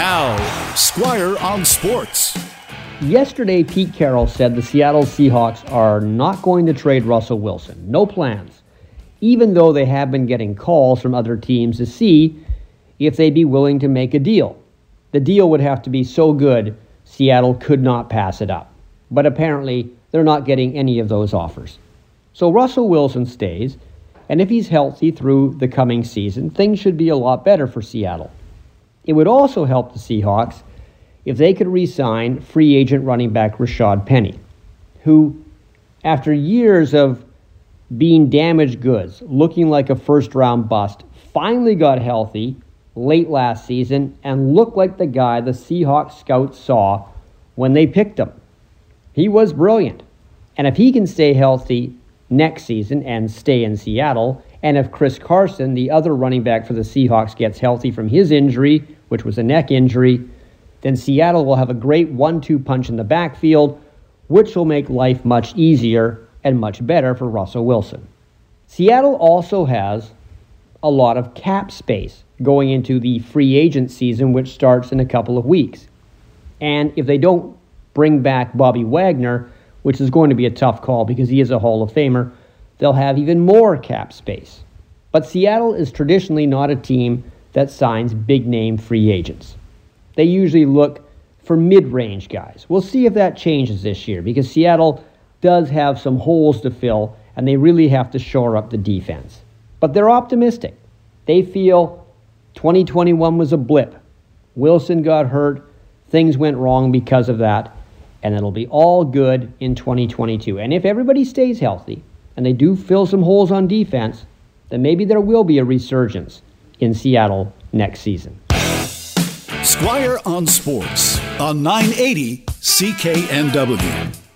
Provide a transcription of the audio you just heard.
Now, Squire on Sports. Yesterday, Pete Carroll said the Seattle Seahawks are not going to trade Russell Wilson. No plans. Even though they have been getting calls from other teams to see if they'd be willing to make a deal. The deal would have to be so good, Seattle could not pass it up. But apparently, they're not getting any of those offers. So Russell Wilson stays, and if he's healthy through the coming season, things should be a lot better for Seattle. It would also help the Seahawks if they could re sign free agent running back Rashaad Penny, who, after years of being damaged goods, looking like a first round bust, finally got healthy late last season and looked like the guy the Seahawks scouts saw when they picked him. He was brilliant. And if he can stay healthy next season and stay in Seattle, and if Chris Carson, the other running back for the Seahawks, gets healthy from his injury, which was a neck injury, then Seattle will have a great one two punch in the backfield, which will make life much easier and much better for Russell Wilson. Seattle also has a lot of cap space going into the free agent season, which starts in a couple of weeks. And if they don't bring back Bobby Wagner, which is going to be a tough call because he is a Hall of Famer, they'll have even more cap space. But Seattle is traditionally not a team that signs big name free agents. They usually look for mid range guys. We'll see if that changes this year because Seattle does have some holes to fill and they really have to shore up the defense. But they're optimistic. They feel 2021 was a blip. Wilson got hurt, things went wrong because of that, and it'll be all good in 2022. And if everybody stays healthy and they do fill some holes on defense, then maybe there will be a resurgence in Seattle next season. Squire on Sports on 980 CKNW.